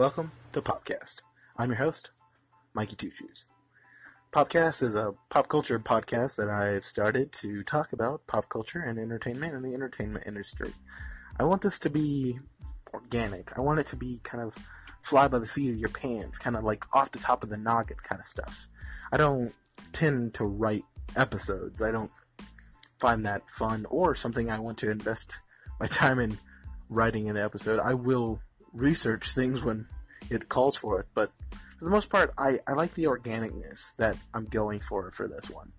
Welcome to Popcast. I'm your host, Mikey Two Shoes. Popcast is a pop culture podcast that I've started to talk about pop culture and entertainment and the entertainment industry. I want this to be organic. I want it to be kind of fly by the seat of your pants, kind of like off the top of the noggin kind of stuff. I don't tend to write episodes. I don't find that fun or something I want to invest my time in writing an episode. I will research things when it calls for it, but for the most part, I, I like the organicness that I'm going for for this one.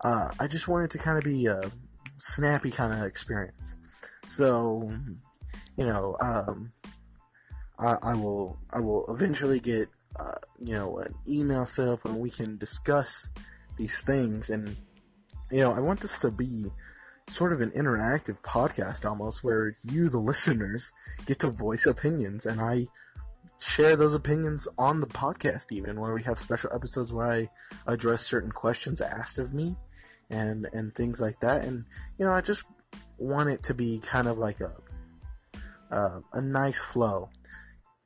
Uh, I just want it to kind of be a snappy kind of experience. So, you know, um, I, I, will I will eventually get uh, you know an email set up and we can discuss these things and you know I want this to be sort of an interactive podcast almost where you the listeners get to voice opinions and I share those opinions on the podcast even where we have special episodes where I address certain questions asked of me and and things like that. And you know I just want it to be kind of like a uh, a nice flow.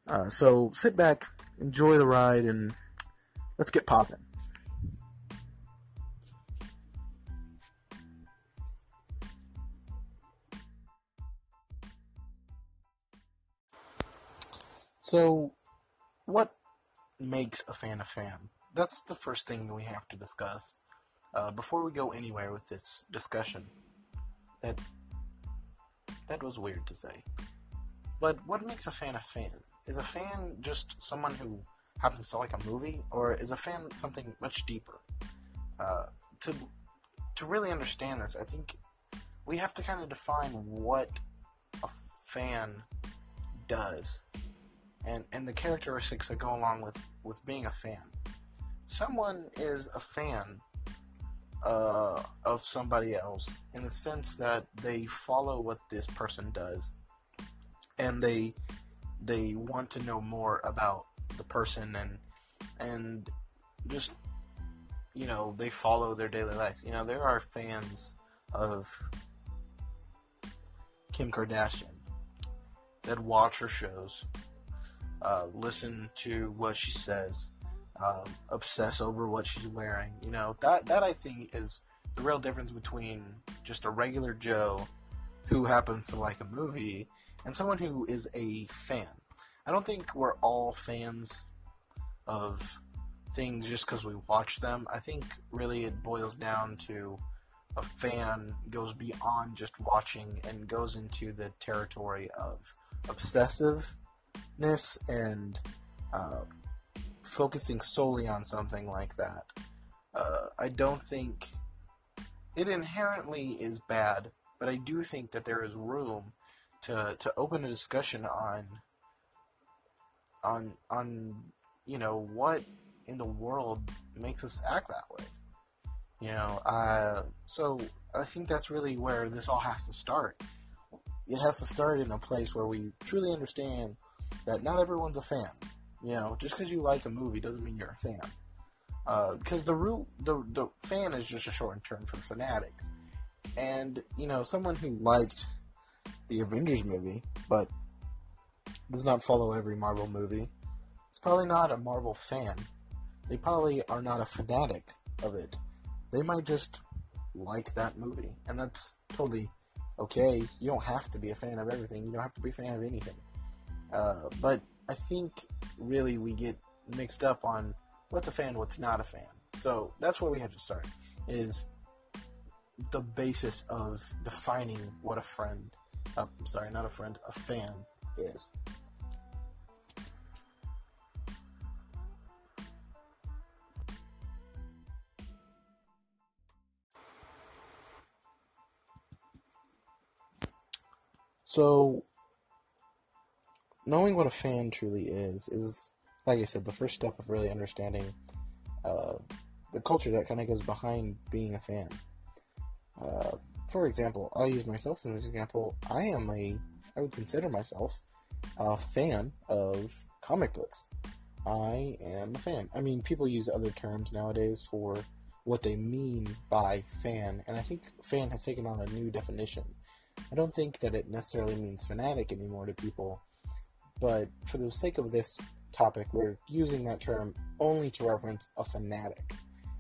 Uh, so sit back enjoy the ride and let's get popping So, what makes a fan a fan? That's the first thing we have to discuss uh, before we go anywhere with this discussion. That that was weird to say, but what makes a fan a fan? Is a fan just someone who happens to like a movie, or is a fan something much deeper? Uh, to to really understand this, I think we have to kind of define what a fan does and and the characteristics that go along with with being a fan. Someone is a fan uh, of somebody else in the sense that they follow what this person does, and they they want to know more about the person and and just you know they follow their daily life. You know there are fans of Kim Kardashian that watch her shows uh, listen to what she says, um, obsess over what she's wearing. You know that that I think is the real difference between just a regular Joe who happens to like a movie and someone who is a fan. I don't think we're all fans of things just because we watch them. I think really it boils down to a fan goes beyond just watching and goes into the territory of obsessive and uh, focusing solely on something like that. Uh, I don't think it inherently is bad, but I do think that there is room to to open a discussion on on on you know what in the world makes us act that way. You know, uh, so I think that's really where this all has to start. It has to start in a place where we truly understand that not everyone's a fan. You know, just because you like a movie doesn't mean you're a fan. Because uh, the root, the the fan is just a short term for fanatic. And you know, someone who liked the Avengers movie, but does not follow every Marvel movie, it's probably not a Marvel fan. They probably are not a fanatic of it. They might just like that movie, and that's totally okay. You don't have to be a fan of everything. You don't have to be a fan of anything. Uh, but I think really we get mixed up on what's a fan, what's not a fan. So that's where we have to start. Is the basis of defining what a friend, uh, sorry, not a friend, a fan is. So, knowing what a fan truly is is, like I said, the first step of really understanding uh, the culture that kind of goes behind being a fan. Uh, for example, I'll use myself as an example. I am a, I would consider myself a fan of comic books. I am a fan. I mean, people use other terms nowadays for what they mean by fan, and I think fan has taken on a new definition. I don't think that it necessarily means fanatic anymore to people but for the sake of this topic, we're using that term only to reference a fanatic,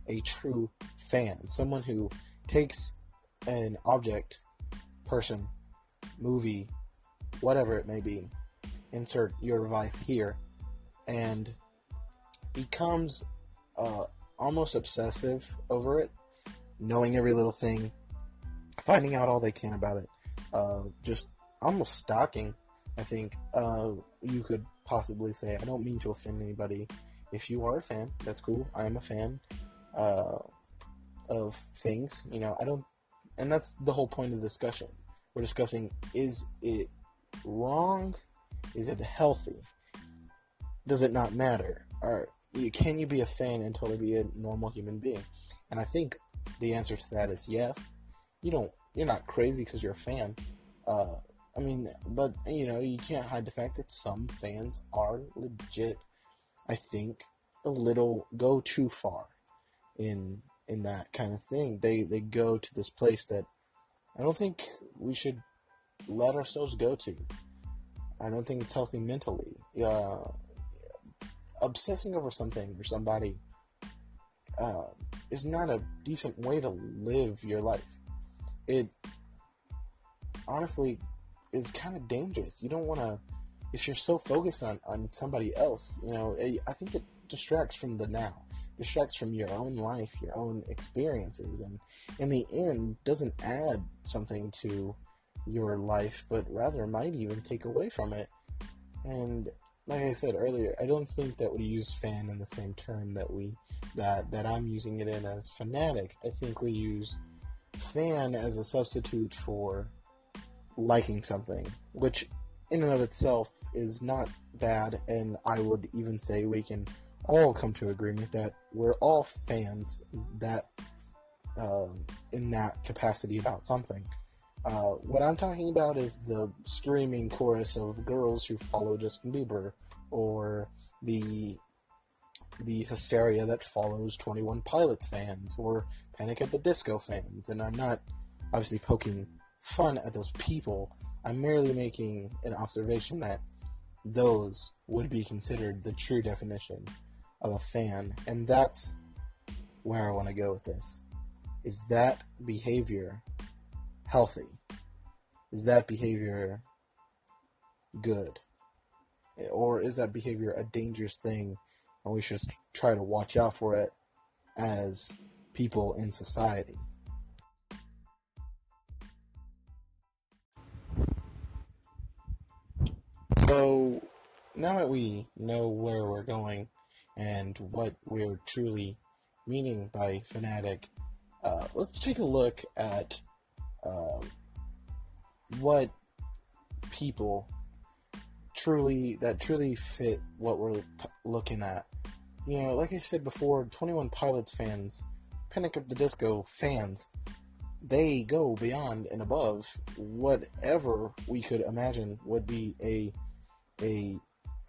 a true fan, someone who takes an object, person, movie, whatever it may be, insert your device here, and becomes uh, almost obsessive over it, knowing every little thing, finding out all they can about it, uh, just almost stalking. I think uh, you could possibly say. I don't mean to offend anybody. If you are a fan, that's cool. I am a fan uh, of things. You know, I don't, and that's the whole point of the discussion. We're discussing: is it wrong? Is it healthy? Does it not matter? Or can you be a fan and totally be a normal human being? And I think the answer to that is yes. You don't. You're not crazy because you're a fan. Uh, I mean, but you know, you can't hide the fact that some fans are legit. I think a little go too far in in that kind of thing. They they go to this place that I don't think we should let ourselves go to. I don't think it's healthy mentally. Uh, obsessing over something or somebody uh, is not a decent way to live your life. It honestly is kind of dangerous. You don't want to, if you're so focused on, on somebody else, you know, eh, I think it distracts from the now, distracts from your own life, your own experiences, and in the end, doesn't add something to your life, but rather might even take away from it. And like I said earlier, I don't think that we use fan in the same term that we that that I'm using it in as fanatic. I think we use fan as a substitute for liking something, which in and of itself is not bad, and I would even say we can all come to agreement that we're all fans that um, in that capacity about something. Uh, what I'm talking about is the screaming chorus of girls who follow Justin Bieber, or the the hysteria that follows 21 Pilots fans or Panic at the Disco fans. And I'm not obviously poking fun at those people. I'm merely making an observation that those would be considered the true definition of a fan, and that's where I want to go with this. Is that behavior healthy? Is that behavior good? Or is that behavior a dangerous thing and we should try to watch out for it as people in society? Now that we know where we're going and what we're truly meaning by fanatic, uh, let's take a look at um, what people truly that truly fit what we're t- looking at. You know, like I said before, Twenty One Pilots fans, Panic at the Disco fans, they go beyond and above whatever we could imagine would be a a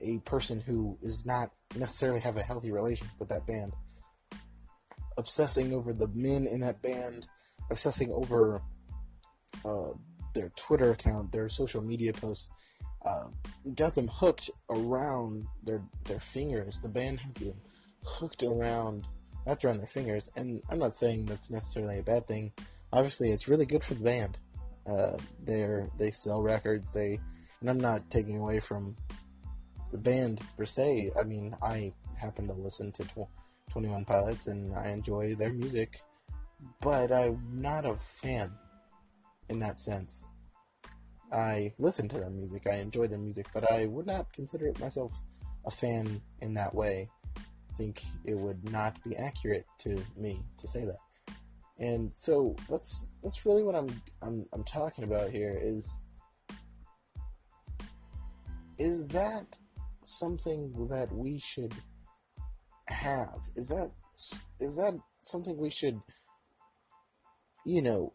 a person who does not necessarily have a healthy relationship with that band, obsessing over the men in that band, obsessing over uh, their Twitter account, their social media posts, uh, got them hooked around their their fingers. The band has them hooked around, wrapped around their fingers. And I'm not saying that's necessarily a bad thing. Obviously, it's really good for the band. Uh, they they sell records. They and I'm not taking away from the band per se. I mean, I happen to listen to tw- 21 Pilots and I enjoy their music, but I'm not a fan in that sense. I listen to their music, I enjoy their music, but I would not consider myself a fan in that way. I think it would not be accurate to me to say that. And so that's that's really what I'm I'm I'm talking about here is is that something that we should have? Is that is that something we should you know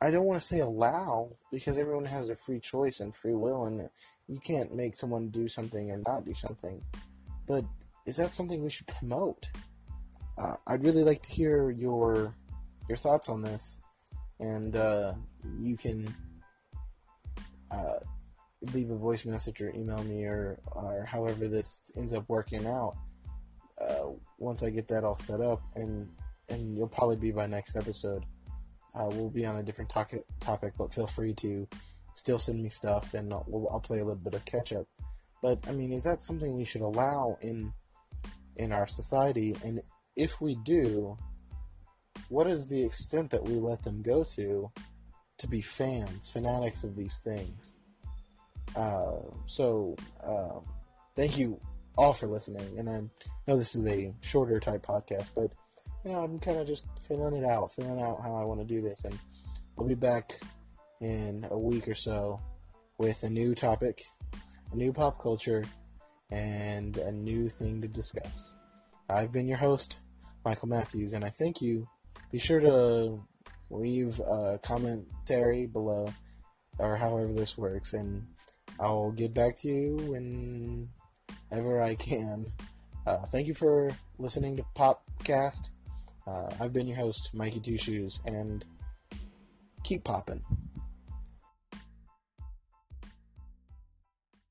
I don't want to say allow because everyone has a free choice and free will and you can't make someone do something or not do something. But is that something we should promote? Uh, I'd really like to hear your your thoughts on this, and uh, you can uh, leave a voice message or email me or or however this ends up working out. Uh, once I get that all set up, and and you'll probably be by next episode. Uh, we'll be on a different topic, topic, but feel free to still send me stuff, and I'll, we'll, I'll play a little bit of catch up. But I mean, is that something we should allow in in our society? And if we do, what is the extent that we let them go to to be fans, fanatics of these things? Uh, so, uh, thank you all for listening. And I know this is a shorter type podcast, but you know, I'm kind of just filling it out, filling out how I want to do this, and I'll be back in a week or so with a new topic, a new pop culture, and a new thing to discuss. I've been your host, Michael Matthews, and I thank you. Be sure to leave a commentary below, or however this works, and I'll get back to you whenever I can. Uh, thank you for listening to Popcast. Uh, I've been your host, Mikey Two Shoes, and keep popping.